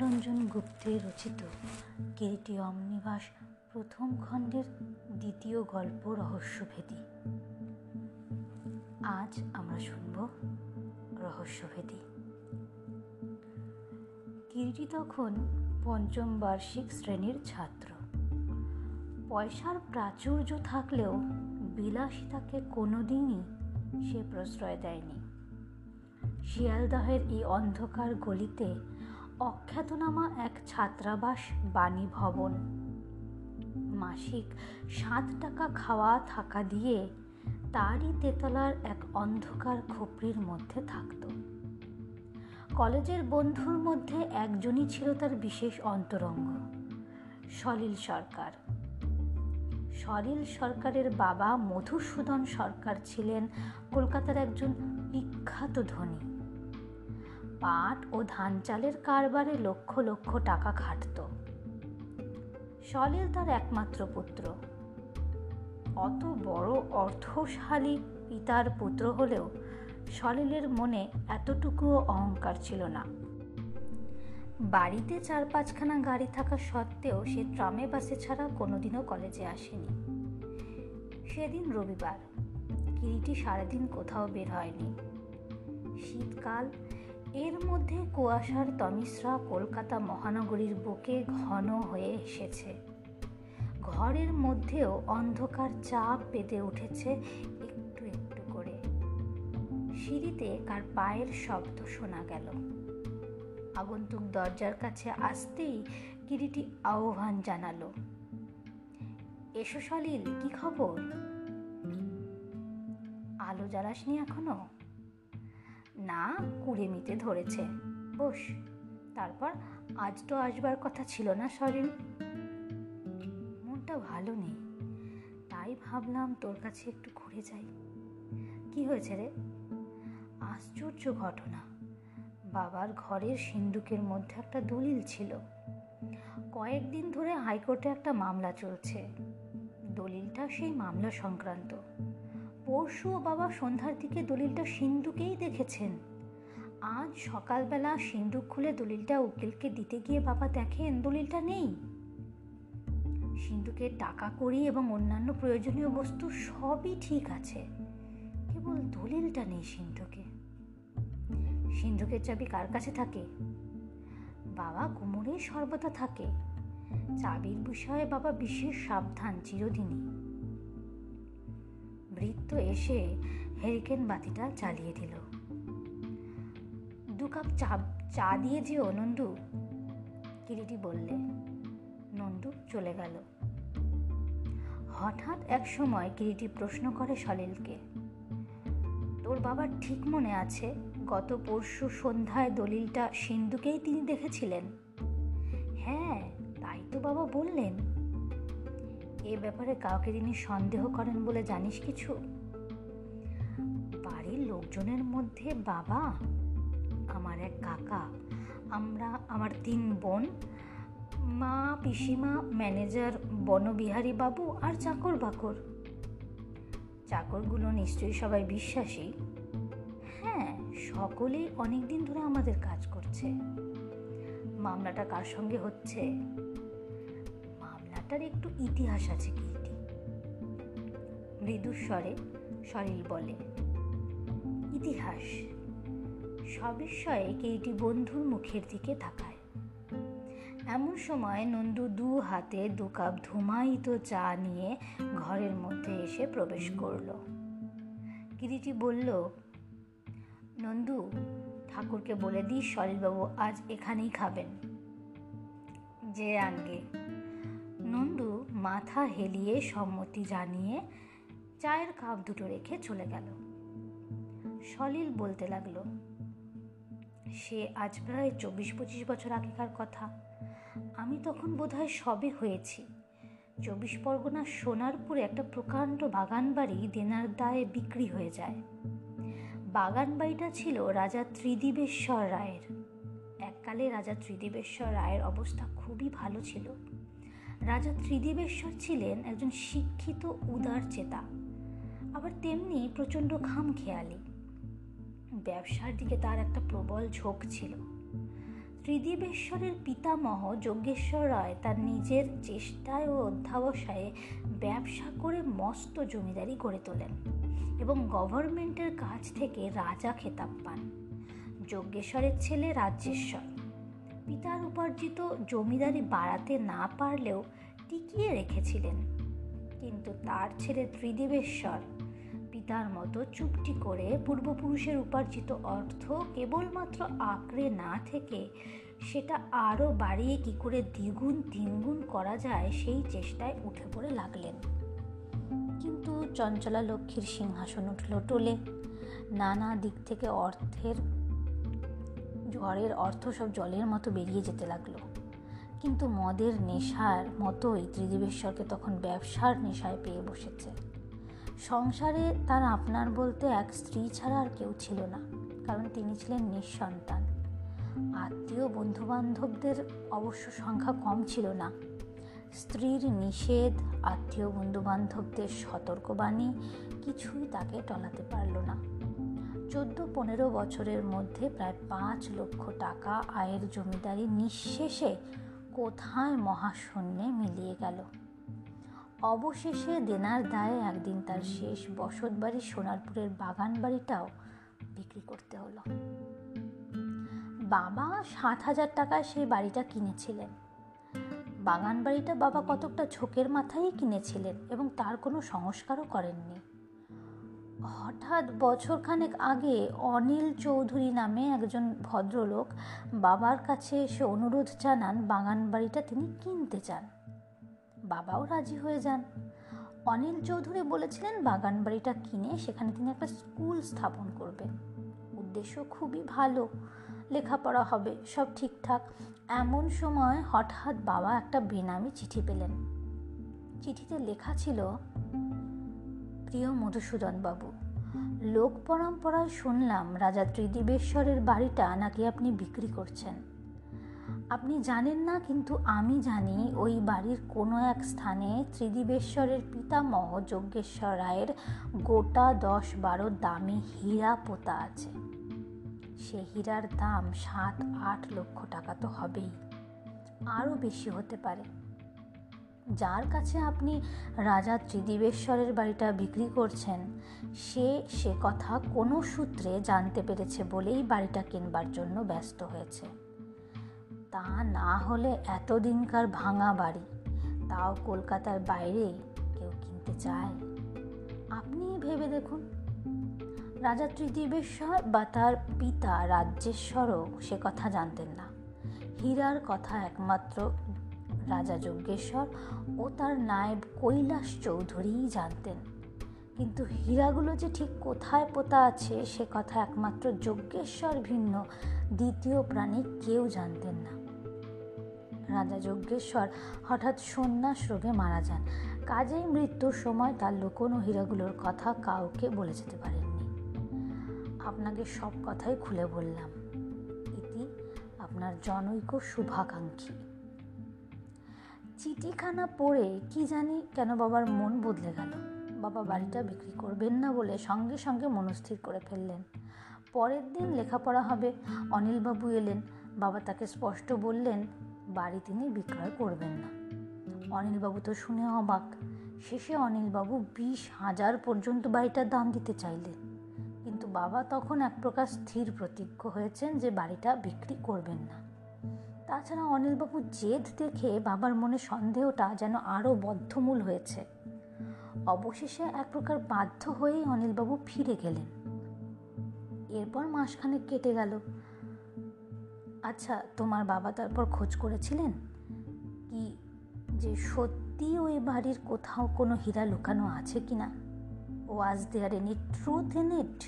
রঞ্জন গুপ্তের রচিত কিরিটি অমনিবাস প্রথম খণ্ডের দ্বিতীয় গল্প রহস্যভেদী। আজ আমরা শুনব রহস্যভেদী। কিরিটি তখন পঞ্চম বার্ষিক শ্রেণির ছাত্র। পয়সার প্রাচুর্য থাকলেও বিলাসিতাকে কোনোদিনই সে প্রশ্রয় দেয়নি। শিয়ালদহের এই অন্ধকার গলিতে অখ্যাতনামা এক ছাত্রাবাস বাণী ভবন। মাসিক সাত টাকা খাওয়া থাকা দিয়ে তারই তেতলার এক অন্ধকার খোপড়ির মধ্যে থাকত। কলেজের বন্ধুর মধ্যে একজনই ছিল তার বিশেষ অন্তরঙ্গ, সলিল সরকার। সলিল সরকারের বাবা মধুসূদন সরকার ছিলেন কলকাতার একজন বিখ্যাত ধনী। পাট ও ধান চালের কারবারে লক্ষ লক্ষ টাকা খাটত। সলিল তার একমাত্র পুত্র। অত বড় অর্থশালী পিতার পুত্র হলেও সলিলের মনে এতটুকুও অহংকার ছিল না। বাড়িতে চার পাঁচখানা গাড়ি থাকা সত্ত্বেও সে ট্রামে, বাসে ছাড়া কোনোদিনও কলেজে আসেনি। সেদিন রবিবার, কিরিটি সারাদিন কোথাও বের হয়নি। শীতকাল এর মধ্যে কুয়াশার তমিশ্রা কলকাতা মহানগরীর বুকে ঘন হয়ে এসেছে। ঘরের মধ্যেও অন্ধকার চাপ পেতে উঠেছে একটু একটু করে। সিঁড়িতে কার পায়ের শব্দ শোনা গেল। আগন্তুক দরজার কাছে আসতেই কিরিটি আহ্বান জানালো। এসো সলিল কি খবর? আলো জ্বালাসনি এখনও? না কুড়েমিতে ধরেছে। বস, তারপর আজ তো আসবার কথা ছিল না সরিল মনটা ভালো নেই, তাই ভাবলাম তোর কাছে একটু ঘুরে যাই। কি হয়েছে রে? আশ্চর্য ঘটনা। বাবার ঘরের সিন্দুকের মধ্যে একটা দলিল ছিল। কয়েকদিন ধরে হাইকোর্টে একটা মামলা চলছে। দলিলটা সেই মামলা সংক্রান্ত। পরশু বাবা সন্ধ্যার দিকে দলিলটা সিন্ধুকেই দেখেছেন। আজ সকালবেলা সিন্ধুক খুলে দলিলটা উকিলকে দিতে গিয়ে বাবা দেখেন দলিলটা নেই। সিন্ধুকের টাকা করি এবং অন্যান্য প্রয়োজনীয় বস্তু সবই ঠিক আছে। কেবল দলিলটা নেই সিন্ধুকে। সিন্ধুকের চাবি কার কাছে থাকে? বাবা কুমোরেই সর্বদা থাকে। চাবির বিষয়ে বাবা বিশেষ সাবধান, চিরদিনই। বৃত্ত এসে হেরিকেন বাতিটা চালিয়ে দিল। দু কাপ চা চা দিয়ে যেও, নন্দু। কিরিটি বললে, নন্দু চলে গেল। হঠাৎ এক সময় কিরিটি প্রশ্ন করে সলিলকে, তোর বাবার ঠিক মনে আছে, গত পরশু সন্ধ্যায় দলিলটা সিন্ধুকেই তিনি দেখেছিলেন? হ্যাঁ তাই তো বাবা বললেন। এ ব্যাপারে কাউকে তিনি সন্দেহ করেন বলে জানিস কিছু? বাড়ির লোকজনের মধ্যে বাবা, আমার এক কাকা, আমরা, আমার তিন বোন, মা, পিসিমা, ম্যানেজার বনবিহারী বাবু আর চাকর বাকর। চাকরগুলো নিশ্চয়ই সবাই বিশ্বাসী। হ্যাঁ সকলেই অনেক দিন ধরে আমাদের কাজ করছে। মামলাটা কার সঙ্গে হচ্ছে? মামলাটার একটু ইতিহাস আছে কীর্তি মৃদুস্বরে সরিল বলে, ইতিহাস সবিস্ময়ে কেইটি বন্ধুর মুখের দিকে তাকায়। এমন সময় নন্দু দু হাতে দু কাপ ধুমায়িত চা নিয়ে ঘরের মধ্যে এসে প্রবেশ করল। কিরিটি বলল, নন্দু, ঠাকুরকে বলে দিস সলিলবাবু আজ এখানেই খাবেন। যে আঙ্গে নন্দু মাথা হেলিয়ে সম্মতি জানিয়ে চায়ের কাপ দুটো রেখে চলে গেল। সলিল বলতে লাগল, সে আজ প্রায় চব্বিশ পঁচিশ বছর আগেকার কথা। আমি তখন বোধহয় সবে হয়েছি। চব্বিশ পরগনার সোনারপুরে একটা প্রকাণ্ড বাগান বাড়ি দেনার দায়ে বিক্রি হয়ে যায়। বাগান বাড়িটা ছিল রাজা ত্রিদিবেশ্বর রায়ের। এককালে রাজা ত্রিদিবেশ্বর রায়ের অবস্থা খুবই ভালো ছিল। রাজা ত্রিদিবেশ্বর ছিলেন একজন শিক্ষিত, উদার চেতা। আবার তেমনি প্রচণ্ড খাম খেয়ালি ব্যবসার দিকে তার একটা প্রবল ঝোঁক ছিল। ত্রিদিবেশ্বরের পিতামহ যজ্ঞেশ্বর রায় তার নিজের চেষ্টায় ও অধ্যাবসায়ে ব্যবসা করে মস্ত জমিদারি গড়ে তোলেন এবং গভর্নমেন্টের কাছ থেকে রাজা খেতাব পান। যজ্ঞেশ্বরের ছেলে রাজ্যেশ্বর পিতার উপার্জিত জমিদারি বাড়াতে না পারলেও টিকিয়ে রেখেছিলেন। কিন্তু তার ছেলে ত্রিদেবেশ্বর পিতার মতো চুপটি করে পূর্বপুরুষের উপার্জিত অর্থ কেবলমাত্র আঁকড়ে না থেকে সেটা আরও বাড়িয়ে কি করে দ্বিগুণ তিনগুণ করা যায় সেই চেষ্টায় উঠে পড়ে লাগলেন। কিন্তু চঞ্চলা লক্ষ্মীর সিংহাসন উঠল টোলে। নানা দিক থেকে অর্থের ঝড়ের অর্থ সব জলের মতো বেরিয়ে যেতে লাগল। কিন্তু মদের নেশার মতোই ত্রিদিবেশ্বরকে তখন ব্যবসার নেশায় পেয়ে বসেছে। সংসারে তার আপনার বলতে এক স্ত্রী ছাড়া আর কেউ ছিল না, কারণ তিনি ছিলেন নিঃসন্তান। আত্মীয় বন্ধুবান্ধবদের অবশ্য সংখ্যা কম ছিল না। স্ত্রীর নিষেধ, আত্মীয় বন্ধুবান্ধবদের সতর্কবাণী কিছুই তাকে টলাতে পারল না। চোদ্দ পনেরো বছরের মধ্যে প্রায় পাঁচ লক্ষ টাকা আয়ের জমিদারি নিঃশেষে কোথায় মহাশূন্যে মিলিয়ে গেল? অবশেষে দেনার দায়ে একদিন তার শেষ বসত বাড়ি সোনারপুরের বাগান বাড়িটাও বিক্রি করতে হলো। বাবা সাত হাজার টাকায় সেই বাড়িটা কিনেছিলেন। বাগান বাড়িটা বাবা কতকটা ঝোঁকের মাথায় কিনেছিলেন এবং তার কোনো সংস্কারও করেননি। হঠাৎ বছরখানেক আগে অনিল চৌধুরী নামে একজন ভদ্রলোক বাবার কাছে এসে অনুরোধ জানান বাগান বাড়িটা তিনি কিনতে চান। বাবাও রাজি হয়ে যান। অনিল চৌধুরী বলেছিলেন বাগান বাড়িটা কিনে সেখানে তিনি একটা স্কুল স্থাপন করবেন। উদ্দেশ্য খুবই ভালো। লেখাপড়া হবে, সব ঠিকঠাক। এমন সময় হঠাৎ বাবা একটা বেনামি চিঠি পেলেন। চিঠিতে লেখা ছিল প্রিয় মধুসূদন বাবু, লোক পরম্পরায় শুনলাম রাজা ত্রিদিবেশ্বরের বাড়িটা নাকি আপনি বিক্রি করছেন। আপনি জানেন না, কিন্তু আমি জানি ওই বাড়ির কোনো এক স্থানে ত্রিদিবেশ্বরের পিতামহ যজ্ঞেশ্বর রায়ের গোটা দশ বারো দামি হীরা পোতা আছে। সে হীরার দাম সাত আট লক্ষ টাকা তো হবেই। আরও বেশি হতে পারে। যার কাছে আপনি রাজা ত্রিদিবেশ্বরের বাড়িটা বিক্রি করছেন, সে সে কথা কোনো সূত্রে জানতে পেরেছে বলেই বাড়িটা কিনবার জন্য ব্যস্ত হয়েছে। তা না হলে এতদিনকার ভাঙা বাড়ি, তাও কলকাতার বাইরে কেউ কিনতে চায়? আপনি ভেবে দেখুন। রাজা ত্রিদিবেশ্বর বা তার পিতা রাজ্যেশ্বরও সে কথা জানতেন না। হীরার কথা একমাত্র রাজা যজ্ঞেশ্বর ও তার নায়েব কৈলাস চৌধুরীই জানতেন। কিন্তু হীরাগুলো যে ঠিক কোথায় পোতা আছে, সে কথা একমাত্র যজ্ঞেশ্বর ভিন্ন, দ্বিতীয় প্রাণী কেউ জানতেন না। রাজা যজ্ঞেশ্বর হঠাৎ সন্ন্যাস রোগে মারা যান। কাজেই মৃত্যুর সময় তার লুকোনো হীরাগুলোর কথা কাউকে বলে যেতে পারেননি। আপনাকে সব কথাই খুলে বললাম। ইতি আপনার জনৈক শুভাকাঙ্ক্ষী। চিঠিখানা পড়ে কি জানি কেন বাবার মন বদলে গেল। বাবা বাড়িটা বিক্রি করবেন না বলে সঙ্গে সঙ্গে মনস্থির করে ফেললেন। পরের দিন লেখাপড়া হবে, অনিলবাবু এলেন। বাবা তাকে স্পষ্ট বললেন, বাড়ি তিনি বিক্রয় করবেন না। অনিলবাবু তো শুনে অবাক। শেষে অনিলবাবু বিশ হাজার পর্যন্ত বাড়িটার দাম দিতে চাইলেন। কিন্তু বাবা তখন এক প্রকার স্থির প্রতিজ্ঞ হয়েছেন যে বাড়িটা বিক্রি করবেন না। তাছাড়া অনিলবাবুর জেদ দেখে বাবার মনে সন্দেহটা যেন আরও বদ্ধমূল হয়েছে। অবশেষে এক প্রকার বাধ্য হয়েই অনিলবাবু ফিরে গেলেন। এরপর মাসখানেক কেটে গেল। আচ্ছা তোমার বাবা তারপর খোঁজ করেছিলেন? কি যে সত্যি ওই বাড়ির কোথাও কোনো হীরা লুকানো আছে কি না was there any truth in it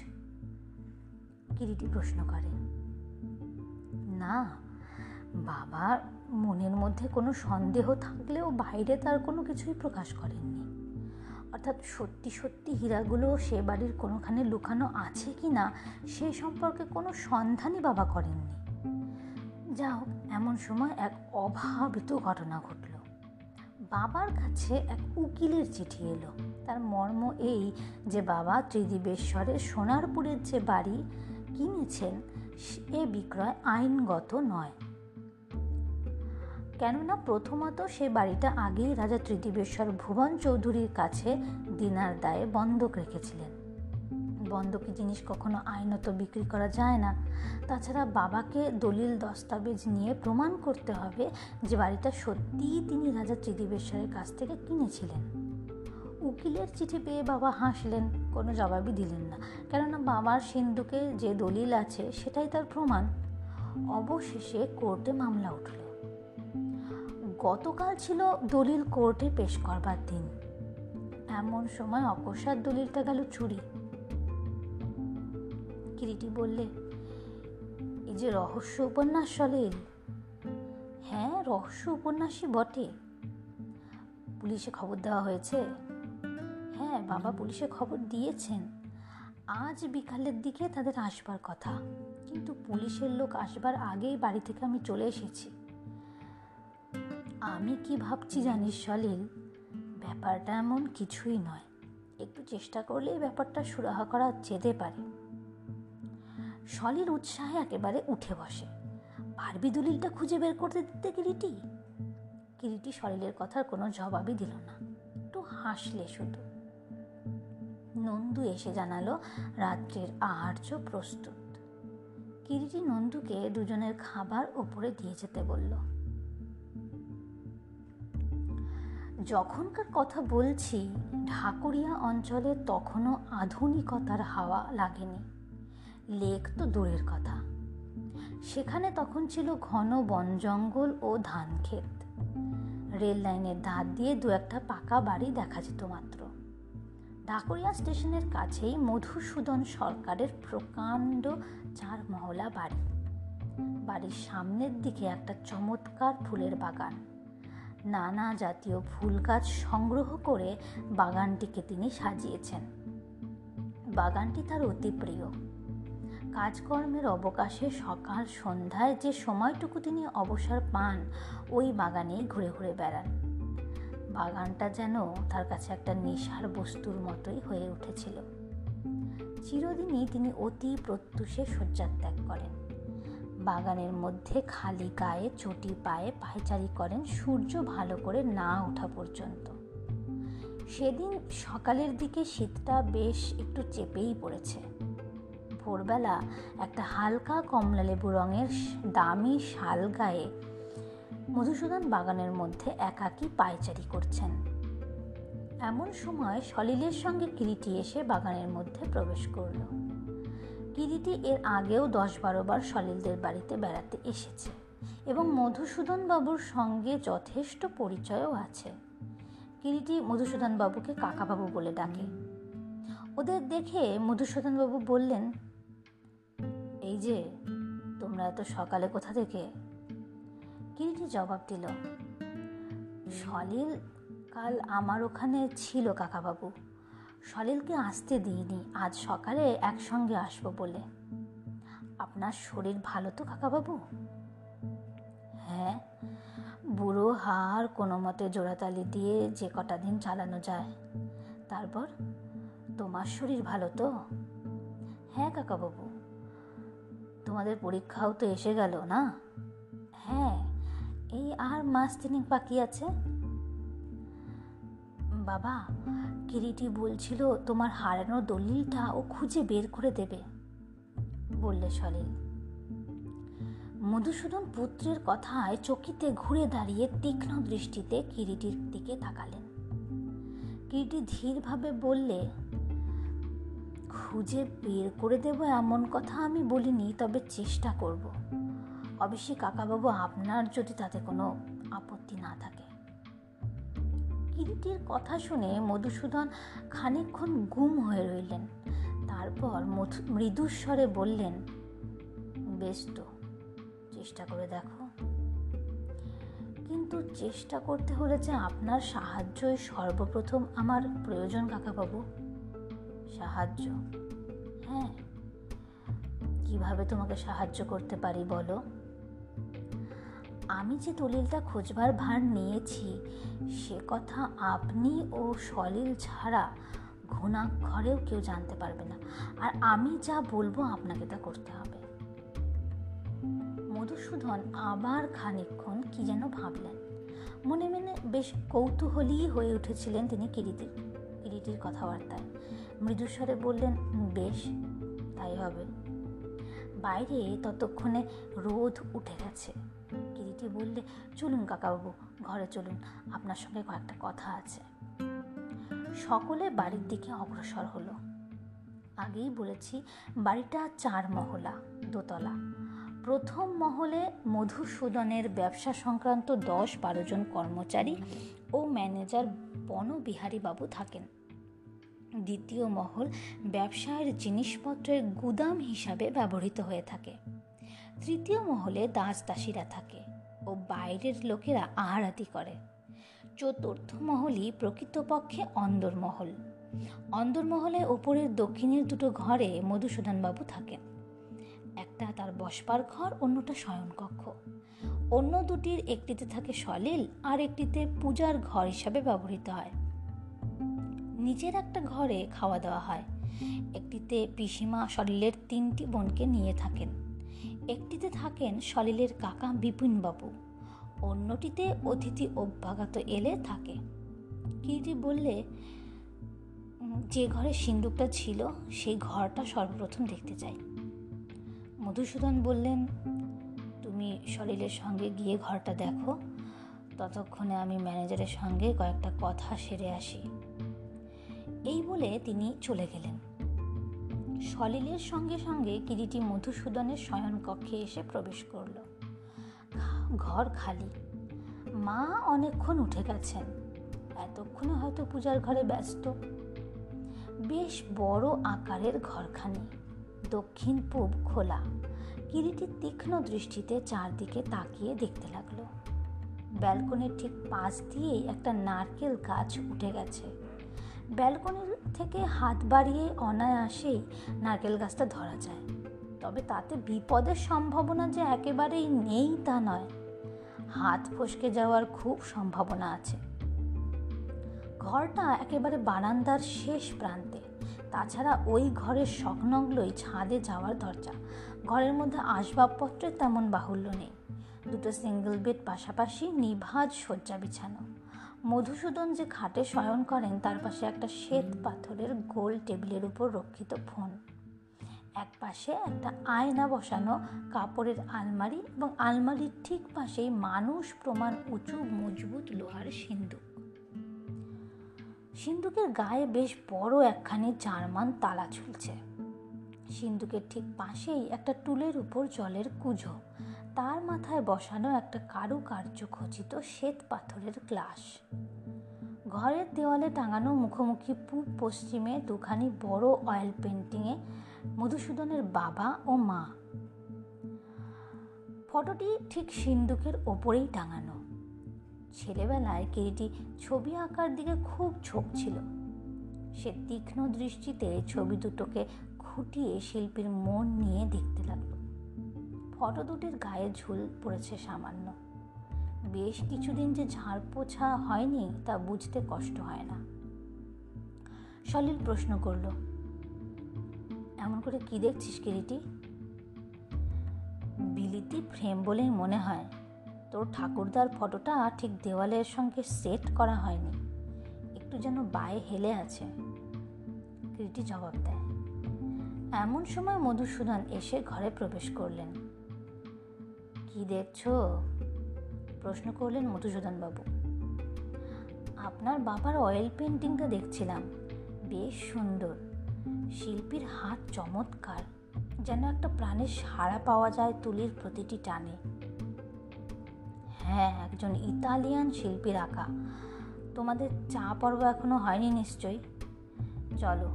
Kiriti প্রশ্ন করে। না বাবার মনের মধ্যে কোনো সন্দেহ থাকলেও বাইরে তার কোনো কিছুই প্রকাশ করেননি। অর্থাৎ সত্যি সত্যি হীরাগুলো সে বাড়ির কোনোখানে লুকানো আছে কি না সে সম্পর্কে কোনো সন্ধানই বাবা করেননি। যা হোক, এমন সময় এক অভাবিত ঘটনা ঘটল। বাবার কাছে এক উকিলের চিঠি এলো। তার মর্ম এই যে বাবা ত্রিদিবেশ্বরের সোনারপুরের যে বাড়ি কিনেছেন এ বিক্রয় আইনগত নয়। কেননা প্রথমত সে বাড়িটা আগেই রাজা ত্রিদিবেশ্বর ভুবন চৌধুরীর কাছে দিনার দায়ে বন্ধক রেখেছিলেন। বন্ধকি জিনিস কখনো আইনত বিক্রি করা যায় না। তাছাড়া বাবাকে দলিল দস্তাবেজ নিয়ে প্রমাণ করতে হবে যে বাড়িটা সত্যিই তিনি রাজা ত্রিদিবেশ্বরের কাছ থেকে কিনেছিলেন। উকিলের চিঠি পেয়ে বাবা হাসলেন, কোনো জবাবই দিলেন না। কেননা বাবার সিন্ধুকে যে দলিল আছে সেটাই তার প্রমাণ। অবশেষে কোর্টে মামলা উঠল। গতকাল ছিল দলিল কোর্টে পেশ করবার দিন। এমন সময় অকস্মাৎ দলিলটা গেল চুরি। কিরিটি বললে, এই যে রহস্য উপন্যাস সলিল? হ্যাঁ রহস্য উপন্যাসই বটে। পুলিশে খবর দেওয়া হয়েছে? হ্যাঁ বাবা পুলিশে খবর দিয়েছেন। আজ বিকালের দিকে তাদের আসবার কথা। কিন্তু পুলিশের লোক আসবার আগেই বাড়ি থেকে আমি চলে এসেছি। আমি কি ভাবছি জানিস সলিল ব্যাপারটা এমন কিছুই নয়। একটু চেষ্টা করলেই ব্যাপারটা সুরাহা করা যেতে পারে। সলিল উৎসাহে একেবারে উঠে বসে। পারবি দলিলটা খুঁজে বের করতে দিতে কিরিটি? কিরিটি সলিলের কথার কোনো জবাবই দিল না। একটু হাসলে শুধু। নন্দু এসে জানালো, রাত্রের আহার্য প্রস্তুত। কিরিটি নন্দুকে দুজনের খাবার ওপরে দিয়ে যেতে বলল। যখনকার কথা বলছি, ঢাকুরিয়া অঞ্চলে তখনও আধুনিকতার হাওয়া লাগেনি। লেক তো দূরের কথা। সেখানে তখন ছিল ঘন বন জঙ্গল ও ধান ক্ষেত। রেল লাইনের ধার দিয়ে দু একটা পাকা বাড়ি দেখা যেত মাত্র। ঢাকুরিয়া স্টেশনের কাছেই মধুসূদন সরকারের প্রকাণ্ড চার মহলা বাড়ি। বাড়ির সামনের দিকে একটা চমৎকার ফুলের বাগান। নানা জাতীয় ফুল গাছ সংগ্রহ করে বাগানটিকে তিনি সাজিয়েছেন। বাগানটি তার অতি প্রিয়। কাজকর্মের অবকাশে সকাল, সন্ধ্যায় যে সময়টুকু তিনি অবসর পান, ওই বাগানেই ঘুরে ঘুরে বেড়ান। বাগানটা যেন তার কাছে একটা নেশার বস্তুর মতোই হয়ে উঠেছিল। চিরদিনই তিনি অতি প্রত্যুষে শয্যাত্যাগ করেন। বাগানের মধ্যে খালি গায়ে, চটি পায়ে পায়চারি করেন সূর্য ভালো করে না ওঠা পর্যন্ত। সেদিন সকালের দিকে শীতটা বেশ একটু চেপেই পড়েছে। ভোরবেলা একটা হালকা কমলা লেবু রঙের দামি শাল গায়ে মধুসূদন বাগানের মধ্যে একাকী পায়চারি করছেন। এমন সময় সলিলের সঙ্গে কিরিটি এসে বাগানের মধ্যে প্রবেশ করল। কিরিটি এর আগেও দশ বারো বার সলিলদের বাড়িতে বেড়াতে এসেছে এবং মধুসূদন বাবুর সঙ্গে যথেষ্ট পরিচয়ও আছে। কিরিটি মধুসূদন বাবুকে কাকাবাবু বলে ডাকে। ওদের দেখে মধুসূদন বাবু বললেন, এই যে, তোমরা এত সকালে কোথা থেকে? কিরিটি জবাব দিল, সলিল কাল আমার ওখানে ছিল কাকাবাবু। সলিলকে আসতে দিইনি। আজ সকালে একসঙ্গে আসব বলে। আপনার শরীর ভালো তো, কাকাবাবু? হ্যাঁ বুড়ো হাড় কোনো মতে জোড়াতালি দিয়ে যে কটা দিন চালানো যায়। তারপর? তোমার শরীর ভালো তো? হ্যাঁ কাকাবাবু। তোমাদের পরীক্ষাও তো এসে গেল, না? হ্যাঁ এই আর মাস তিনেক বাকি আছে। বাবা কিরিটি বলছিল তোমার হারানো দলিলটা ও খুঁজে বের করে দেবে, বললে সলিল। মধুসূদন পুত্রের কথায় চকিতে ঘুরে দাঁড়িয়ে তীক্ষ্ণ দৃষ্টিতে কিরিটির দিকে তাকালেন। কিরিটি ধীরভাবে বললে, খুঁজে বের করে দেব এমন কথা আমি বলিনি, তবে চেষ্টা করব। অবশ্যই কাকাবাবু, আপনার যদি তাতে কোনো আপত্তি না থাকে কিরিটির কথা শুনে মধুসূদন খানিকক্ষণ গুম হয়ে রইলেন। তারপর মৃদুস্বরে বললেন, বেশ তো, চেষ্টা করে দেখো। কিন্তু চেষ্টা করতে হলে যে আপনার সাহায্যই সর্বপ্রথম আমার প্রয়োজন, কাকাবাবু। সাহায্য? হ্যাঁ। কীভাবে তোমাকে সাহায্য করতে পারি বলো? আমি যে দলিলটা খোঁজবার ভার নিয়েছি, সে কথা আপনি ও সলিল ছাড়া ঘুণাক্ষরেও কেউ জানতে পারবে না। আর আমি যা বলব আপনাকে তা করতে হবে। মধুসূদন আবার খানিক্ষণ কি যেন ভাবলেন। মনে মনে বেশ কৌতূহলী হয়ে উঠেছিলেন তিনি কিরিটির কিরিটির কথাবার্তায়। মৃদুস্বরে বললেন, বেশ, তাই হবে। বাইরে ততক্ষণে রোদ উঠে গেছে। কিরিটি বললে? চলুন কাকাবাবু, ঘরে চলুন। আপনার সঙ্গে কয়েকটা কথা আছে। সকলে বাড়ির দিকে অগ্রসর হলো। আগেই বলেছি, বাড়িটা চার মহলা, দোতলা। প্রথম মহলে মধুসূদনের ব্যবসা সংক্রান্ত দশ বারো জন কর্মচারী ও ম্যানেজার বনবিহারী বাবু থাকেন। দ্বিতীয় মহল ব্যবসায়ের জিনিসপত্রের গুদাম হিসাবে ব্যবহৃত হয়ে থাকে। তৃতীয় মহলে দাস দাসীরা থাকে। ও বাইরের লোকেরা আহারাতি করে। চতুর্থ মহলই প্রকৃতপক্ষে অন্দরমহল। অন্দরমহলে ওপরের দক্ষিণের দুটো ঘরে মধুসূদনবাবু থাকেন। একটা তার বসবার ঘর, অন্যটা শয়নকক্ষ। অন্য দুটির একটিতে থাকে সলিল, আর একটিতে পূজার ঘর হিসাবে ব্যবহৃত হয়। নিজের একটা ঘরে খাওয়া দাওয়া হয়। একটিতে পিসিমা সলিলের তিনটি বোনকে নিয়ে থাকেন। একটিতে থাকেন সলিলের কাকা বিপিনবাবু। অন্যটিতে অতিথি অভ্যাগত এলে থাকে। কিরিটি বললে যে ঘরে সিন্দুকটা ছিল, সেই ঘরটা সর্বপ্রথম দেখতে চাই। মধুসূদন বললেন, তুমি সলিলের সঙ্গে গিয়ে ঘরটা দেখো। ততক্ষণে আমি ম্যানেজারের সঙ্গে কয়েকটা কথা সেরে আসি। এই বলে তিনি চলে গেলেন। সলিলের সঙ্গে সঙ্গে কিরিটি মধুসূদনের শয়নকক্ষে এসে প্রবেশ করল। ঘর খালি। মা অনেকক্ষণ উঠে গেছেন। এতক্ষণে হয়তো পূজার ঘরে ব্যস্ত। বেশ বড় আকারের ঘরখানি। দক্ষিণ পূব খোলা। কিরিটি তীক্ষ্ণ দৃষ্টিতে চারদিকে তাকিয়ে দেখতে লাগল। ব্যালকনির ঠিক পাশ দিয়েই একটা নারকেল গাছ উঠে গেছে। ব্যালকনির থেকে হাত বাড়িয়ে অনায়াসেই নারকেল গাছটা ধরা যায়। তবে তাতে বিপদের সম্ভাবনা যে একেবারেই নেই তা নয়। হাত ফসকে যাওয়ার খুব সম্ভাবনা আছে। ঘরটা একেবারে বারান্দার শেষ প্রান্তে। তাছাড়া ওই ঘরের সংলগ্নই ছাদে যাওয়ার দরজা। ঘরের মধ্যে আসবাবপত্রের তেমন বাহুল্য নেই। দুটো সিঙ্গেল বেড পাশাপাশি নিভাজ শয্যা বিছানো। মধুসূদন যে খাটে শয়ন করেন, তার পাশে একটা শ্বেত পাথরের গোল টেবিলের উপর রক্ষিত ফোন। এক পাশে একটা আয়না বসানো, কাপড়ের আলমারি এবং আলমারির ঠিক পাশেই মানুষ প্রমাণ উঁচু, মজবুত লোহার সিন্দুক। সিন্দুকের গায়ে বেশ বড় একখানি জার্মান তালা ঝুলছে। সিন্দুকের ঠিক পাশেই একটা টুলের উপর জলের কুজো। তার মাথায় বসানো একটা কারুকার্য খচিত শ্বেত পাথরের গ্লাস। ঘরের দেওয়ালে টাঙানো মুখোমুখি পূব পশ্চিমে দুখানি বড় অয়েল পেন্টিংয়ে মধুসূদনের বাবা ও মা। ফটোটি ঠিক সিন্দুকের ওপরেই টাঙানো। ছেলেবেলায় কেরিটি ছবি আঁকার দিকে খুব ঝোঁক ছিল। সে তীক্ষ্ণ দৃষ্টিতে ছবি দুটোকে খুঁটিয়ে শিল্পীর মন নিয়ে দেখতে লাগল। ফটো দুটির গায়ে ঝুল পড়েছে সামান্য। বেশ কিছুদিন যে ঝাড় পোছা হয়নি, তা বুঝতে কষ্ট হয় না। সলিল প্রশ্ন করল, এমন করে কি দেখছিস কিরিটি বিলিতি ফ্রেম বলেই মনে হয়। তোর ঠাকুরদার ফটোটা ঠিক দেওয়ালের সঙ্গে সেট করা হয়নি। একটু যেন বায়ে হেলে আছে। কিরিটি জবাব দেয়, এমন সময় মধুসূদন এসে ঘরে প্রবেশ করলেন। কি দেখছ? প্রশ্ন করলেন মধুসূদনবাবু। আপনার বাবার অয়েল পেন্টিংটা দেখছিলাম। বেশ সুন্দর। শিল্পীর হাত চমৎকার। যেন একটা প্রাণের সাড়া পাওয়া যায় তুলির প্রতিটি টানে। হ্যাঁ একজন ইতালিয়ান শিল্পীর আঁকা। তোমাদের চা পর্ব এখনও হয়নি নিশ্চয়ই? চলো,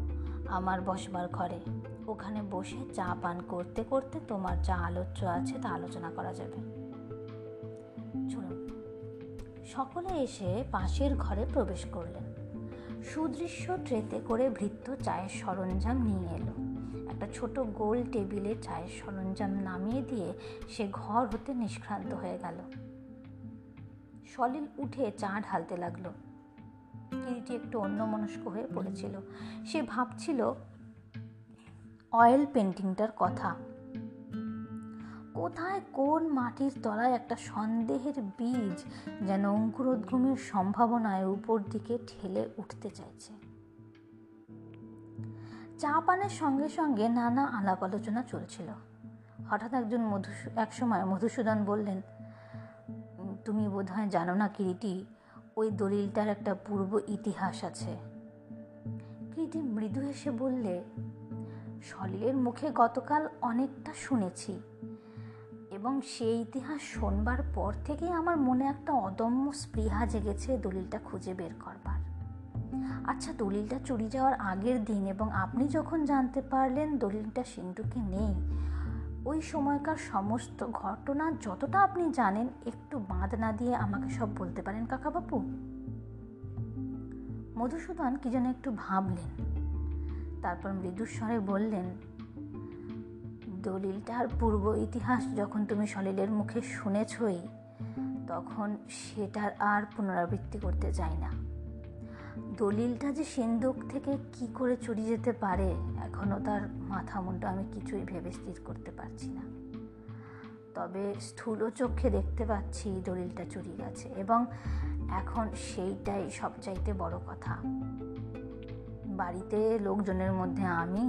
আমার বসবার ঘরে। ওখানে বসে চা পান করতে করতে তোমার যা আলোচ্য আছে তা আলোচনা করা যাবে। সকলে এসে পাশের ঘরে প্রবেশ করলেন। সুদৃশ্য ট্রেতে করে ভৃত্য চায়ের সরঞ্জাম নিয়ে এলো। একটা ছোট গোল টেবিলে চায়ের সরঞ্জাম নামিয়ে দিয়ে সে ঘর হতে নিষ্ক্রান্ত হয়ে গেল। সলিল উঠে চা ঢালতে লাগল। কিরিটি একটু অন্যমনস্ক হয়ে পড়েছিল। সে ভাবছিল অয়েল পেন্টিংটার কথা। কোথায় কোন মাটির তলায় একটা সন্দেহের বীজ যেন অঙ্কুরোদ্গমের সম্ভাবনায় উপর দিকে ঠেলে উঠতে চাইছে? চা পানের সঙ্গে সঙ্গে নানা আলাপ আলোচনা চলছিল। হঠাৎ একজন মধু এক সময় মধুসূদন বললেন, তুমি বোধহয় জানো না কিরিটি? ওই দলিলটার একটা পূর্ব ইতিহাস আছে। কিরিটি মৃদু হেসে বললে সলিলের মুখে গতকাল অনেকটা শুনেছি এবং সেই ইতিহাস শোনবার পর থেকেই আমার মনে একটা অদম্য স্পৃহা জেগেছে দলিলটা খুঁজে বের করবার। আচ্ছা দলিলটা চুরি যাওয়ার আগের দিন এবং আপনি যখন জানতে পারলেন দলিলটা সিন্ধুকে নেই, ওই সময়কার সমস্ত ঘটনা যতটা আপনি জানেন, একটু বাঁধ না দিয়ে আমাকে সব বলতে পারেন কাকাবাবু মধুসূদন কি যেন একটু ভাবলেন। তারপর মৃদুস্বরে বললেন, দলিলটার পূর্ব ইতিহাস যখন তুমি সলিলের মুখে শুনেছই, তখন সেটার আর পুনরাবৃত্তি করতে চাই না। দলিলটা যে সিন্ধুক থেকে কি করে চুরি যেতে পারে এখনও তার মাথা মুন্ডা আমি কিছুই ভেবে স্থির করতে পারছি না। তবে স্থূল চোখে দেখতে পাচ্ছি দলিলটা চুরি গেছে এবং এখন সেইটাই সবচাইতে বড় কথা। বাড়িতে লোকজনের মধ্যে আমি,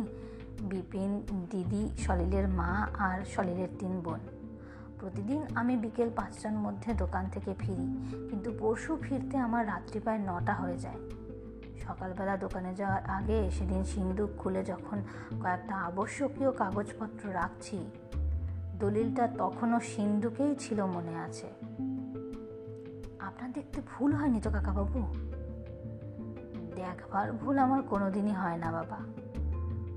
বিপিন, দিদি, সলিলের মা আর সলিলের তিন বোন। প্রতিদিন আমি বিকেল পাঁচটার মধ্যে দোকান থেকে ফিরি, কিন্তু পরশু ফিরতে আমার রাত্রি প্রায় নটা হয়ে যায়। সকালবেলা দোকানে যাওয়ার আগে সেদিন সিন্দুক খুলে যখন কয়েকটা আবশ্যকীয় কাগজপত্র রাখছি, দলিলটা তখনও সিন্দুকেই ছিল মনে আছে। আপনার দেখতে ভুল হয়নি তো কাকাবাবু? দেখবার ভুল আমার কোনোদিনই হয় না বাবা।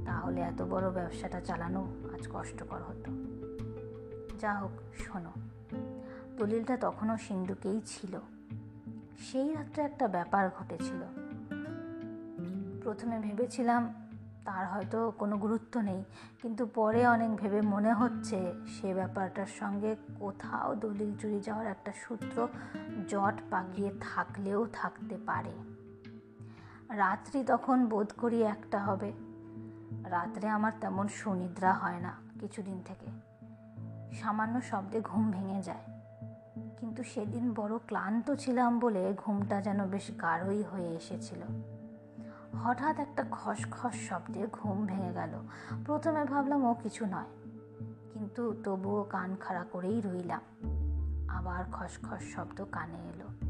তাহলে এত বড় ব্যবসাটা চালানো আজ কষ্টকর হতো। যা হোক, শোনো। দলিলটা তখনও সিন্ধুকেই ছিল। সেই রাত্রে একটা ব্যাপার ঘটেছিল। প্রথমে ভেবেছিলাম, তার হয়তো কোনো গুরুত্ব নেই, কিন্তু পরে অনেক ভেবে মনে হচ্ছে সে ব্যাপারটার সঙ্গে কোথাও দলিল চুরি যাওয়ার একটা সূত্র জট পাকিয়ে থাকলেও থাকতে পারে। রাত্রি তখন বোধ করি একটা হবে। রাত্রে আমার তেমন সুনিদ্রা হয় না কিছুদিন থেকে। সামান্য শব্দে ঘুম ভেঙে যায়। কিন্তু সেদিন বড় ক্লান্ত ছিলাম বলে ঘুমটা যেন বেশ গাঢ়ই হয়ে এসেছিল। হঠাৎ একটা খসখস শব্দে ঘুম ভেঙে গেল। প্রথমে ভাবলাম ও কিছু নয়। কিন্তু তবুও কান খাড়া করেই রইলাম। আবার খসখস শব্দ কানে এলো।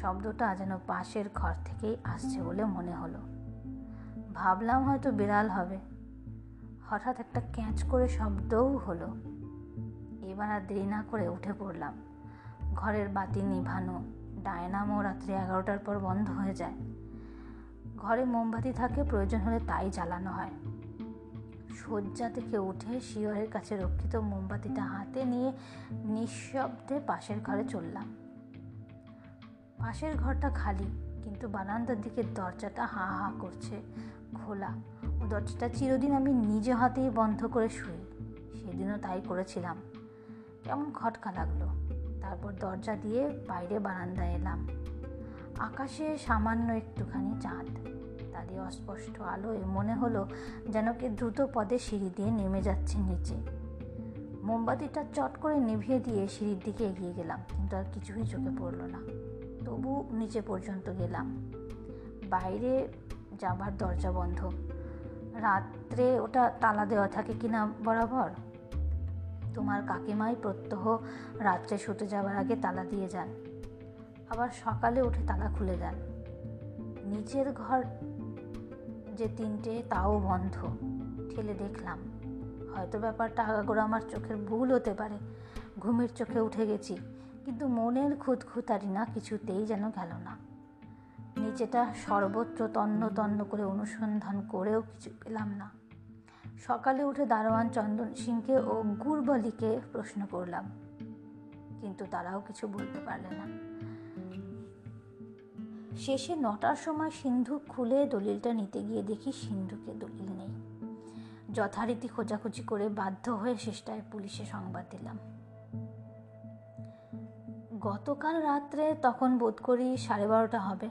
শব্দটা যেন পাশের ঘর থেকেই আসছে বলে মনে হলো। ভাবলাম হয়তো বিড়াল হবে। হঠাৎ একটা ক্যাঁচ করে শব্দও হলো। এবার আর দেরি না করে উঠে পড়লাম। ঘরের বাতি নিভানো, ডায়নামো রাত্রি এগারোটার পর বন্ধ হয়ে যায়। ঘরে মোমবাতি থাকে, প্রয়োজন হলে তাই জ্বালানো হয়। শয্যা থেকে উঠে শিয়রের কাছে রক্ষিত মোমবাতিটা হাতে নিয়ে নিঃশব্দে পাশের ঘরে চললাম। পাশের ঘরটা খালি, কিন্তু বারান্দার দিকে দরজাটা হা হা করছে খোলা। ও দরজাটা চিরদিন আমি নিজে হাতেই বন্ধ করে শুই। সেদিনও তাই করেছিলাম। কেমন খটকা লাগল। তারপর দরজা দিয়ে বাইরে বারান্দায় এলাম। আকাশে সামান্য একটুখানি চাঁদ। তারই অস্পষ্ট আলোয় মনে হলো যেন কে দ্রুত পদে সিঁড়ি দিয়ে নেমে যাচ্ছে নিচে। মোমবাতিটা চট করে নিভিয়ে দিয়ে সিঁড়ির দিকে এগিয়ে গেলাম, কিন্তু আর কিছুই চোখে পড়ল না। তবু নিচে পর্যন্ত গেলাম। বাইরে যাবার দরজা বন্ধ। রাত্রে ওটা তালা দেওয়া থাকে কিনা বরাবর? তোমার কাকিমাই প্রত্যহ রাত্রে শুতে যাবার আগে তালা দিয়ে যান। আবার সকালে উঠে তালা খুলে দেন। নিচের ঘর যে তিনটে তাও বন্ধ। ঠেলে দেখলাম। হয়তো ব্যাপারটা আগাগোড়া আমার চোখের ভুল হতে পারে। ঘুমের চোখে উঠে গেছি। কিন্তু মনের খুঁতখুতারি না কিছুতেই যেন গেল না। নিচেটা সর্বত্র তন্ন তন্ন করে অনুসন্ধান করেও কিছু পেলাম না। সকালে উঠে দারোয়ান চন্দন সিংকে ও গুরবলিকে প্রশ্ন করলাম, কিন্তু তারাও কিছু বলতে পারলে না। শেষে নটার সময় সিন্ধু খুলে দলিলটা নিতে গিয়ে দেখি সিন্ধুকে দলিল নেই। যথারীতি খোঁজাখুঁজি করে বাধ্য হয়ে শেষটায় পুলিশে সংবাদ দিলাম। গতকাল রাত্রে তখন বোধ করি সাড়ে বারোটা হবে।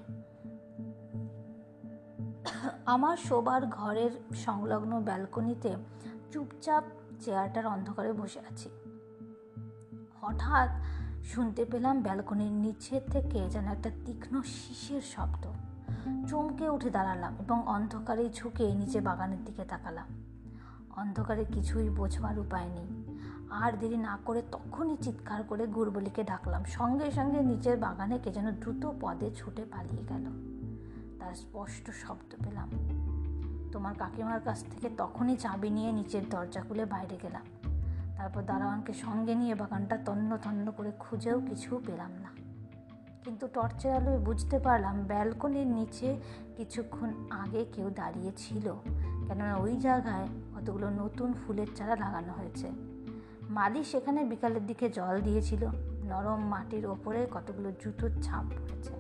আমার শোবার ঘরের সংলগ্ন ব্যালকনিতে চুপচাপ চেয়ারটার অন্ধকারে বসে আছি। হঠাৎ শুনতে পেলাম ব্যালকনির নিচে থেকে যেন একটা তীক্ষ্ণ শিশের শব্দ। চমকে উঠে দাঁড়ালাম এবং অন্ধকারে ঝুঁকে নিচে বাগানের দিকে তাকালাম। অন্ধকারে কিছুই বোঝবার উপায় নেই। আর দেরি না করে তখনই চিৎকার করে গুড়বলিকে ডাকলাম। সঙ্গে সঙ্গে নিচের বাগানে কে যেন দ্রুত পদে ছুটে পালিয়ে গেল। তার স্পষ্ট শব্দ পেলাম। তোমার কাকিমার কাছ থেকে তখনই চাবি নিয়ে নিচের দরজা খুলে বাইরে গেলাম। তারপর দারোয়ানকে সঙ্গে নিয়ে বাগানটা তন্ন তন্ন করে খুঁজেও কিছু পেলাম না। কিন্তু টর্চের আলোয় বুঝতে পারলাম, ব্যালকনির নিচে কিছুক্ষণ আগে কেউ দাঁড়িয়ে ছিল। কেননা ওই জায়গায় কতগুলো নতুন ফুলের চারা লাগানো হয়েছে। মালি সেখানে বিকালের দিকে জল দিয়েছিল। নরম মাটির ওপরে কতগুলো জুতোর ছাপ পড়েছে।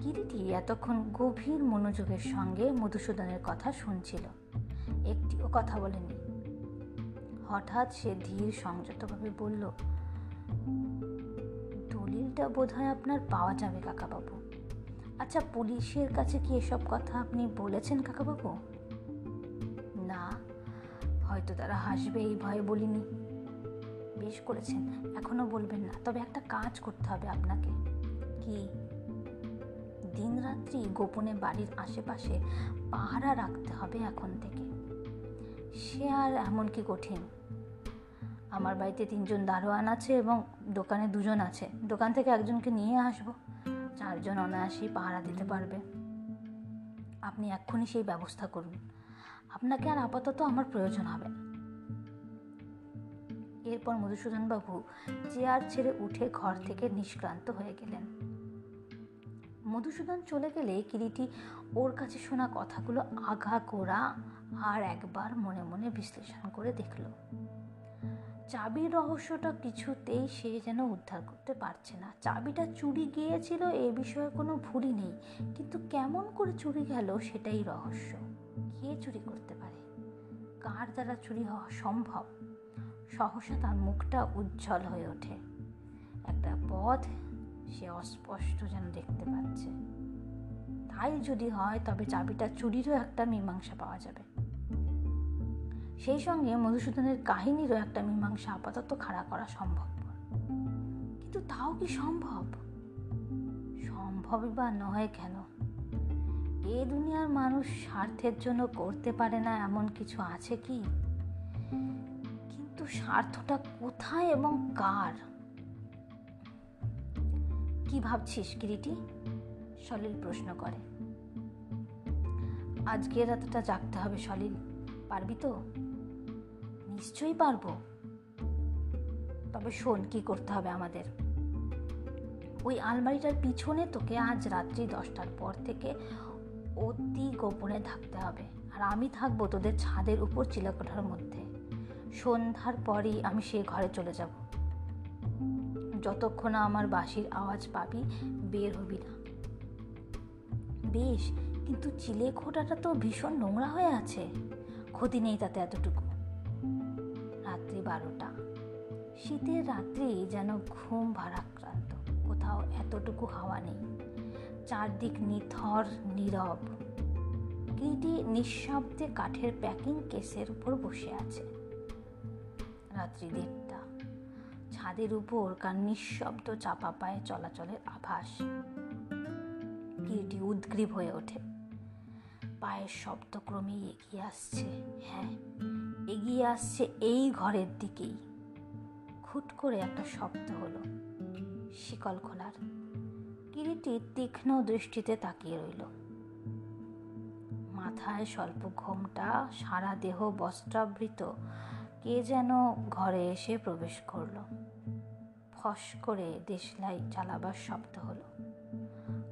কিরিটি এতক্ষণ গভীর মনোযোগের সঙ্গে মধুসূদনের কথা শুনছিল। একটিও কথা বলেনি। হঠাৎ সে ধীর সংযতভাবে বলল, দলিলটা বোধ হয় আপনার পাওয়া যাবে, কাকাবাবু। আচ্ছা পুলিশের কাছে কি এসব কথা আপনি বলেছেন, কাকাবাবু? হয়তো তারা হাসবে, এই ভয়ে বলিনি। বেশ করেছেন, এখনও বলবেন না। তবে একটা কাজ করতে হবে আপনাকে। কি? দিনরাত্রি গোপনে বাড়ির আশেপাশে পাহারা রাখতে হবে এখন থেকে। সে আর এমন কি কঠিন? আমার বাড়িতে তিনজন দারোয়ান আছে এবং দোকানে দুজন আছে। দোকান থেকে একজনকে নিয়ে আসব। চারজন অনায়াসেই পাহারা দিতে পারবে। আপনি এক্ষুনি সেই ব্যবস্থা করুন। আপনাকে আর আপাতত আমার প্রয়োজন হবে। না এরপর মধুসূদনবাবু চেয়ার ছেড়ে উঠে ঘর থেকে নিষ্ক্রান্ত হয়ে গেলেন। মধুসূদন চলে গেলে কিরিটি ওর কাছে শোনা কথাগুলো আঘা করা আর একবার মনে মনে বিশ্লেষণ করে দেখল। চাবির রহস্যটা কিছুতেই সে যেন উদ্ধার করতে পারছে না। চাবিটা চুরি গিয়েছিল এ বিষয়ে কোনো ভুলই নেই, কিন্তু কেমন করে চুরি গেল সেটাই রহস্য। কে চুরি করতে পারে? কার দ্বারা চুরি হওয়া সম্ভব? সহসা তার মুখটা উজ্জ্বল হয়ে ওঠে। একটা পথ সে অস্পষ্ট যেন দেখতে পাচ্ছে। তাই যদি হয়, তবে চাবিটা চুরিরও একটা মীমাংসা পাওয়া যাবে। সেই সঙ্গে মধুসূদনের কাহিনীরও একটা মীমাংসা আপাতত খাড়া করা সম্ভব কিন্তু তাও কি সম্ভব? সম্ভবই বা নয় কেন? এ দুনিয়ার মানুষ স্বার্থের জন্য করতে পারে না, এমন কিছু আছে কি? কিন্তু স্বার্থটা কোথায় এবং কার? কি ভাবছিস কিরিটি? সলিল প্রশ্ন করে। আজকে রাতটা জাগতে হবে সলিল, পারবি তো? নিশ্চয়ই পারব। তবে শোন, কি করতে হবে আমাদের? ওই আলমারিটার পিছনে তোকে আজ রাত্রি দশটার পর থেকে অতি গোপনে থাকতে হবে। আর আমি থাকব তোদের ছাদের উপর চিলাকোঠার মধ্যে। সন্ধ্যার পরই আমি সে ঘরে চলে যাব। যতক্ষণ আমার বাঁশির আওয়াজ পাবি, বের হবি না। বেশ, কিন্তু চিলে খোটাটা তো ভীষণ নোংরা হয়ে আছে। ক্ষতি নেই তাতে এতটুকু। রাত্রি বারোটা। শীতের রাত্রি যেন ঘুম ভারাক্রান্ত। কোথাও এতটুকু হাওয়া নেই। চারদিক নিথর, নীরব। কৃতি নিঃশব্দে কাঠের প্যাকিং কেসের উপর বসে আছে। রাত্রি দেড়টা। ছাদের উপর কার নিঃশব্দ চাপা পায়ে চলাচলের আভাস। কিরিটি উদ্গ্রীব হয়ে ওঠে। পায়ের শব্দ ক্রমেই এগিয়ে আসছে। হ্যাঁ এগিয়ে আসছে এই ঘরের দিকেই। খুট করে একটা শব্দ হলো। শিকল খোলার। কিরিটি তীক্ষ্ণ দৃষ্টিতে তাকিয়ে রইল। মাথায় স্বল্প ঘোমটা, সারা দেহ বস্ত্রাবৃত, কে যেন ঘরে এসে প্রবেশ করল। ফস করে দেশলাই চালাবার শব্দ হলো।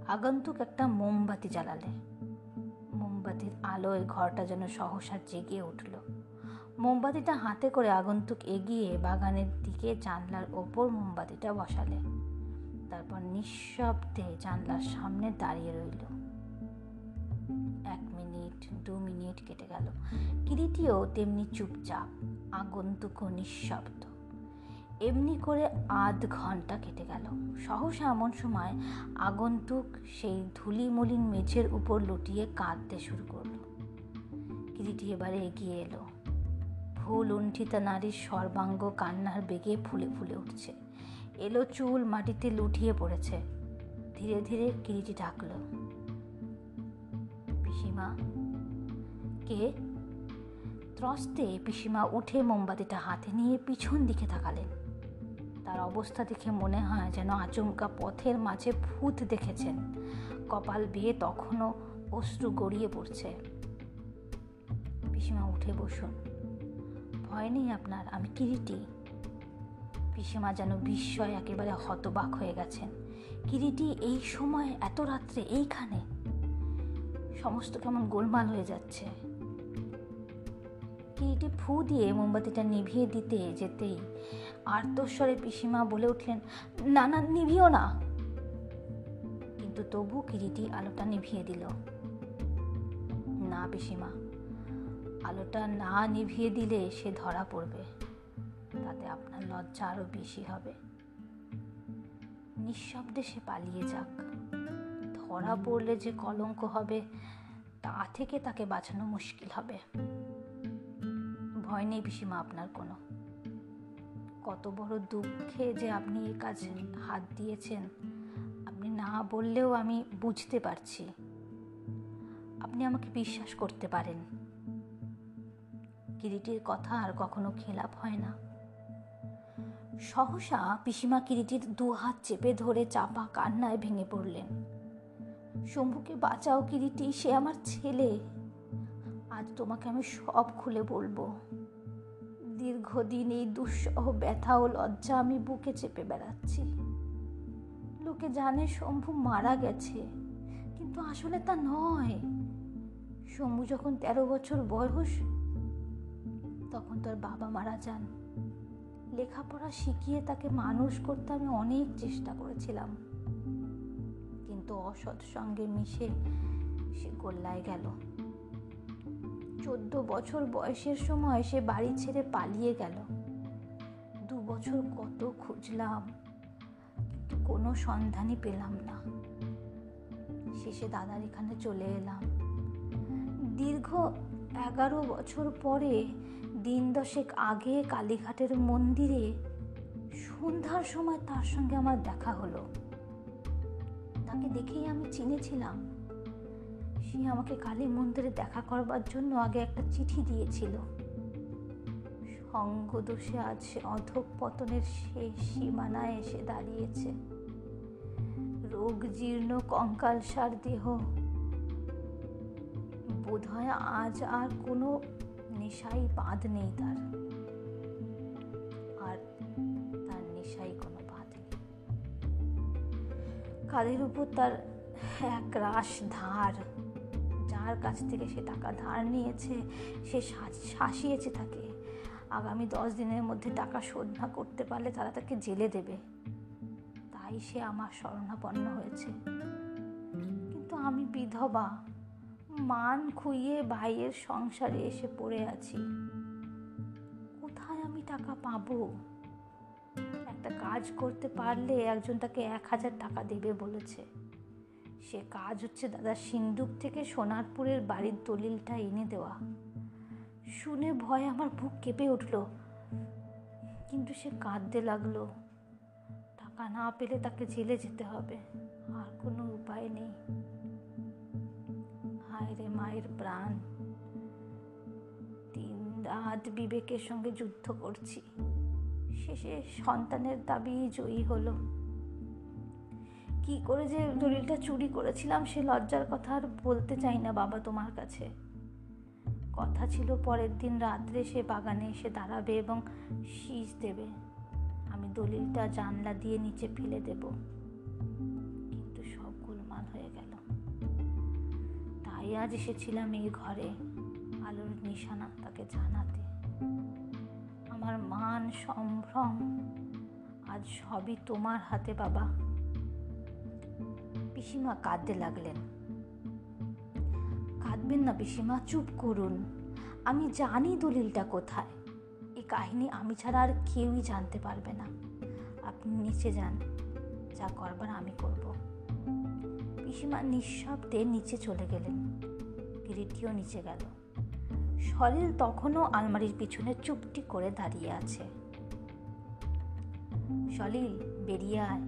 আগন্তুক একটা মোমবাতি জ্বালালে। মোমবাতির আলোয় ঘরটা যেন সহসা জেগে উঠল। মোমবাতিটা হাতে করে আগন্তুক এগিয়ে বাগানের দিকে জানলার ওপর মোমবাতিটা বসালে। তারপর নিঃশব্দে জানলার সামনে দাঁড়িয়ে রইল। এক মিনিট, দু মিনিট কেটে গেল। কিরিটিও তেমনি চুপচাপ, আগন্তুকও নিঃশব্দ। এমনি করে আধ ঘণ্টা কেটে গেল। সহসা এমন সময় আগন্তুক সেই ধুলিমলিন মেঝের উপর লুটিয়ে কাঁদতে শুরু করল। কিরিটি এবারে এগিয়ে এলো। ভুল উণ্ঠিতা নারীর সর্বাঙ্গ কান্নার বেগে ফুলে ফুলে উঠছে। এলো চুল মাটিতে লুটিয়ে পড়েছে। ধীরে ধীরে কিরিটি ডাকল। পিসিমা, কে? ত্রস্তে পিসিমা উঠে মোমবাতিটা হাতে নিয়ে পিছন দিকে তাকালেন। তার অবস্থা দেখে মনে হয় যেন আচমকা পথের মাঝে ভূত দেখেছেন। কপাল বেয়ে তখনও অশ্রু গড়িয়ে পড়ছে। পিসিমা উঠে বসুন। ভয় নেই আপনার, আমি কিরিটি পিসিমা যেন বিস্ময় একেবারে হতবাক হয়ে গেছেন। কিরিটি, এই সময়, এত রাত্রে এইখানে? সমস্ত কেমন গোলমাল হয়ে যাচ্ছে। কিরিটি ফু দিয়ে মোমবাতিটা নিভিয়ে দিতে যেতেই আর্তস্বরে পিসিমা বলে উঠলেন, না না, নিভিও না। কিন্তু তবু কিরিটি আলোটা নিভিয়ে দিল। না, পিসিমা, আলোটা না নিভিয়ে দিলে সে ধরা পড়বে। তাতে আপনার লজ্জা আরও বেশি হবে। নিঃশব্দে সে পালিয়ে যাক। ধরা পড়লে যে কলঙ্ক হবে, তা থেকে তাকে বাঁচানো মুশকিল হবে। ভয় নেই পিসিমা আপনার কোনো। কত বড় দুঃখে যে আপনি এ কাজে হাত দিয়েছেন, আপনি না বললেও আমি বুঝতে পারছি। আপনি আমাকে বিশ্বাস করতে পারেন। কিরিটির কথা আর কখনো খেলাপ হয় না। সহসা পিসিমা কিরিটির দু হাত চেপে ধরে চাপা কান্নায় ভেঙে পড়লেন। শম্ভুকে বাঁচাও কিরিটি, সে আমার ছেলে। আজ তোমাকে আমি সব খুলে বলব। দীর্ঘদিন এই দুঃসহ ব্যথা ও লজ্জা আমি বুকে চেপে বেড়াচ্ছি। লোকে জানে শম্ভু মারা গেছে, কিন্তু আসলে তা নয়। শম্ভু যখন তেরো বছর বয়স, তখন তোর বাবা মারা যান। লেখাপড়া শিখিয়ে তাকে মানুষ করতে আমি অনেক চেষ্টা করেছিলাম। কিন্তু অসৎ সঙ্গে মিশে সে গোল্লায় গেল। চোদ্দ বছর বয়সের সময় সে বাড়ি ছেড়ে পালিয়ে গেল। দু বছর কত খুঁজলাম, কিন্তু কোনো সন্ধানই পেলাম না। শেষে দাদার এখানে চলে এলাম। দীর্ঘ এগারো বছর পরে দিন দশেক আগে কালীঘাটের মন্দিরে সন্ধ্যার সময় তার সঙ্গে আমার দেখা হলো। তাকে দেখেই আমি চিনেছিলাম। সে আমাকে কালী মন্দিরে দেখা করবার জন্য আগে একটা চিঠি দিয়েছিল। সঙ্গ দোষে আজ সে অধঃপতনের শেষ সীমানায় এসে দাঁড়িয়েছে। রোগ জীর্ণ কঙ্কালসার দেহ। বোধহয় আজ আর কোনো নেশাই বাঁধ নেই তার। আর তার নেশাই কোনো বাঁধ নেই। কাদের উপর তার এক রাস ধার? যার কাছ থেকে সে টাকা ধার নিয়েছে, সে শাসিয়েছে তাকে। আগামী দশ দিনের মধ্যে টাকা শোধ না করতে পারলে তারা তাকে জেলে দেবে। তাই সে আমার শরণাপন্ন হয়েছে। কিন্তু আমি বিধবা। মান খুইয়ে ভাইয়ের সংসারে এসে পড়ে আছি। কোথায় আমি টাকা পাবো? একটা কাজ করতে পারলে একজন তাকে এক হাজার টাকা দেবে বলেছে। সে কাজ হচ্ছে দাদা সিন্দুক থেকে সোনারপুরের বাড়ির দলিলটা এনে দেওয়া। শুনে ভয় আমার বুক কেঁপে উঠল। কিন্তু সে কাঁদতে লাগল। টাকা না পেলে তাকে জেলে যেতে হবে। আর কোনো উপায় নেই। হায় রে মায়ের প্রাণ। দিন রাত বিবেকের সঙ্গে যুদ্ধ করছি। শেষে সন্তানের দাবি জয়ী হলো। কি করে যে দলিলটা চুরি করেছিলাম সে লজ্জার কথা আর বলতে চাই না বাবা তোমার কাছে। কথা ছিল পরের দিন রাত্রে সে বাগানে এসে দাঁড়াবে এবং শীষ দেবে। আমি দলিলটা জানলা দিয়ে নিচে ফেলে দেব। তাই আজ এসেছিলাম এই ঘরে, আলোর নিশানা তাকে জানাতে। আমার মান সম্ভ্রম আজ সবই তোমার হাতে বাবা। পিসিমা কাঁদতে লাগলেন। কাঁদবেন না পিসিমা, চুপ করুন। আমি জানি দলিলটা কোথায়। এই কাহিনী আমি ছাড়া আর কেউই জানতে পারবে না। আপনি নিচে যান, যা করবার আমি করব। পিসিমা নিঃশব্দে নিচে চলে গেলেন। কিরিটিও নিচে গেল। সলিল তখনও আলমারির পিছনে চুপটি করে দাঁড়িয়ে আছে। সলিল, বেরিয়ে আয়।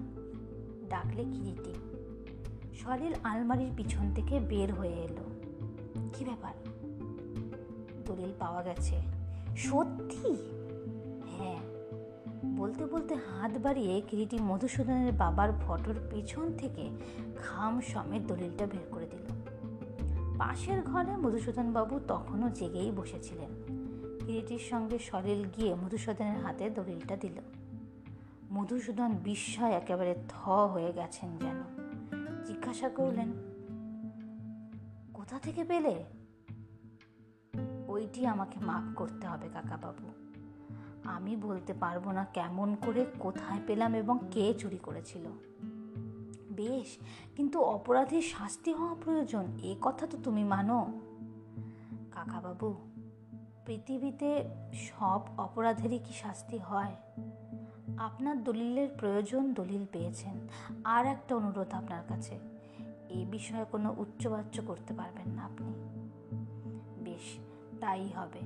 ডাকলে কিরিটি। সলিল আলমারির পিছন থেকে বের হয়ে এলো। কি ব্যাপার? দলিল পাওয়া গেছে। সত্যি? হ্যাঁ। বলতে বলতে হাত বাড়িয়ে কিরিটি মধুসূদনের বাবার ফটোর পেছন থেকে খাম সমেত দলিলটা বের করে দিল। পাশের ঘরে মধুসূদন বাবু তখনও জেগেই বসেছিলেন। কিরিটির সঙ্গে সলিল গিয়ে মধুসূদনের হাতে দলিলটা দিল। মধুসূদন বিস্ময় একেবারে থ হয়ে গেছেন যেন। জিজ্ঞাসা করলেন, কোথা থেকে পেলে? ওইটি আমাকে মাফ করতে হবে, কাকাবাবু। আমি বলতে পারব না কেমন করে, কোথায় পেলাম এবং কে চুরি করেছিল। বেশ, কিন্তু অপরাধীর শাস্তি হওয়া প্রয়োজন, এ কথা তো তুমি মানো। কাকাবাবু, পৃথিবীতে সব অপরাধেরই কি শাস্তি হয়? আপনার দলিলের প্রয়োজন দলিল পেয়েছেন। আর একটা অনুরোধ আপনার কাছে এই বিষয়ে কোনো উচ্চবাচ্য করতে পারবেন না আপনি। বেশ, তাই হবে।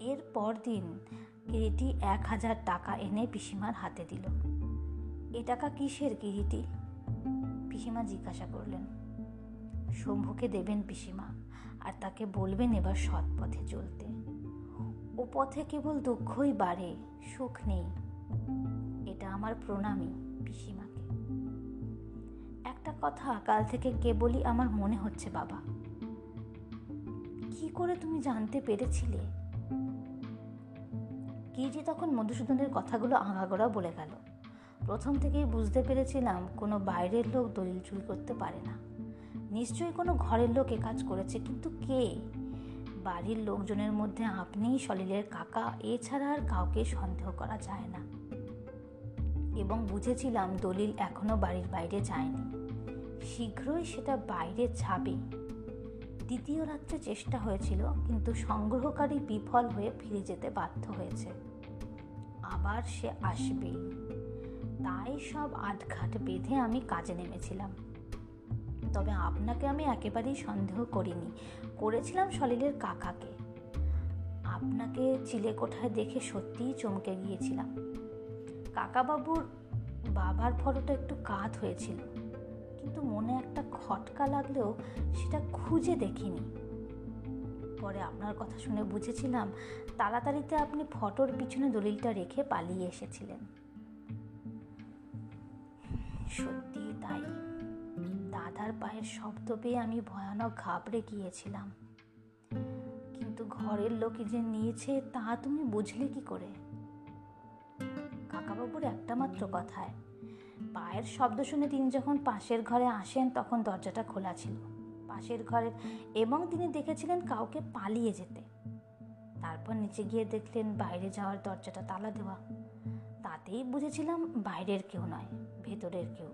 এর পর দিন কিরিটি এক হাজার টাকা এনে পিসিমার হাতে দিল। এ টাকা কিসের কিরিটি? পিসিমা জিজ্ঞাসা করলেন। শম্ভুকে দেবেন পিসিমা, আর তাকে বলবেন এবার সৎ পথে চলতে। ও পথে কেবল দুঃখই বাড়ে, সুখ নেই। এটা আমার প্রণামী পিসিমাকে। একটা কথা কাল থেকে কেবলই আমার মনে হচ্ছে, বাবা। কি করে তুমি জানতে পেরেছিলে? কিজি তখন মধুসূদনের কথাগুলো আগাগোড়া বলে গেল। প্রথম থেকেই বুঝতে পেরেছিলাম কোনো বাইরের লোক দলিল চুরি করতে পারে না। নিশ্চয়ই কোনো ঘরের লোক এ কাজ করেছে, কিন্তু কে? বাড়ির লোকজনের মধ্যে আপনিই সলিলের কাকা, এছাড়া আর কাউকে সন্দেহ করা যায় না। এবং বুঝেছিলাম দলিল এখনও বাড়ির বাইরে যায়নি। শীঘ্রই সেটা বাইরে যাবে। দ্বিতীয় রাত্রে চেষ্টা হয়েছিল, কিন্তু সংগ্রহকারী বিফল হয়ে ফিরে যেতে বাধ্য হয়েছে। আবার সে আসবেই তাই সব আটঘাট বেঁধে আমি কাজে নেমেছিলাম। তবে আপনাকে আমি একেবারেই সন্দেহ করিনি। করেছিলাম সলিলের কাকাকে। আপনাকে চিলেকোঠায় দেখে সত্যিই চমকে গিয়েছিলাম। কাকাবাবুর বাবার ফটোটা একটু কাত হয়েছিল। কিন্তু মনে একটা খটকা লাগলেও সেটা খুঁজে দেখিনি। পরে আপনার কথা শুনে বুঝেছিলাম তাড়াতাড়িতে আপনি ফটোর পিছনে দলিলটা রেখে পালিয়ে এসেছিলেন। সত্যি তাই। দাদার পায়ের শব্দ পেয়ে আমি ভয়ানক ঘাবড়ে গিয়েছিলাম। কিন্তু ঘরের লোকে যে নিয়েছে, তা তুমি বুঝলে কি করে? কাকাবাবুর একটা মাত্র কথায়, পায়ের শব্দ শুনে তিনি যখন পাশের ঘরে আসেন, তখন দরজাটা খোলা ছিল। পাশের ঘরের এবং তিনি দেখেছিলেন কাউকে পালিয়ে যেতে। তারপর নিচে গিয়ে দেখলেন বাইরে যাওয়ার দরজাটা তালা দেওয়া। তাতেই বুঝেছিলাম বাইরের কেউ নয়, ভেতরের কেউ।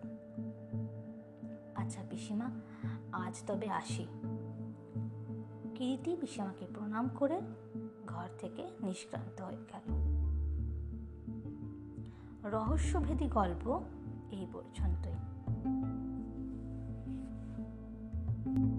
আচ্ছা পিসিমা, আজ তবে আসি। কিরিটি পিসিমাকে প্রণাম করে ঘর থেকে নিষ্ক্রান্ত হয়ে গেল। রহস্যভেদী গল্প এই পর্যন্তই। thank you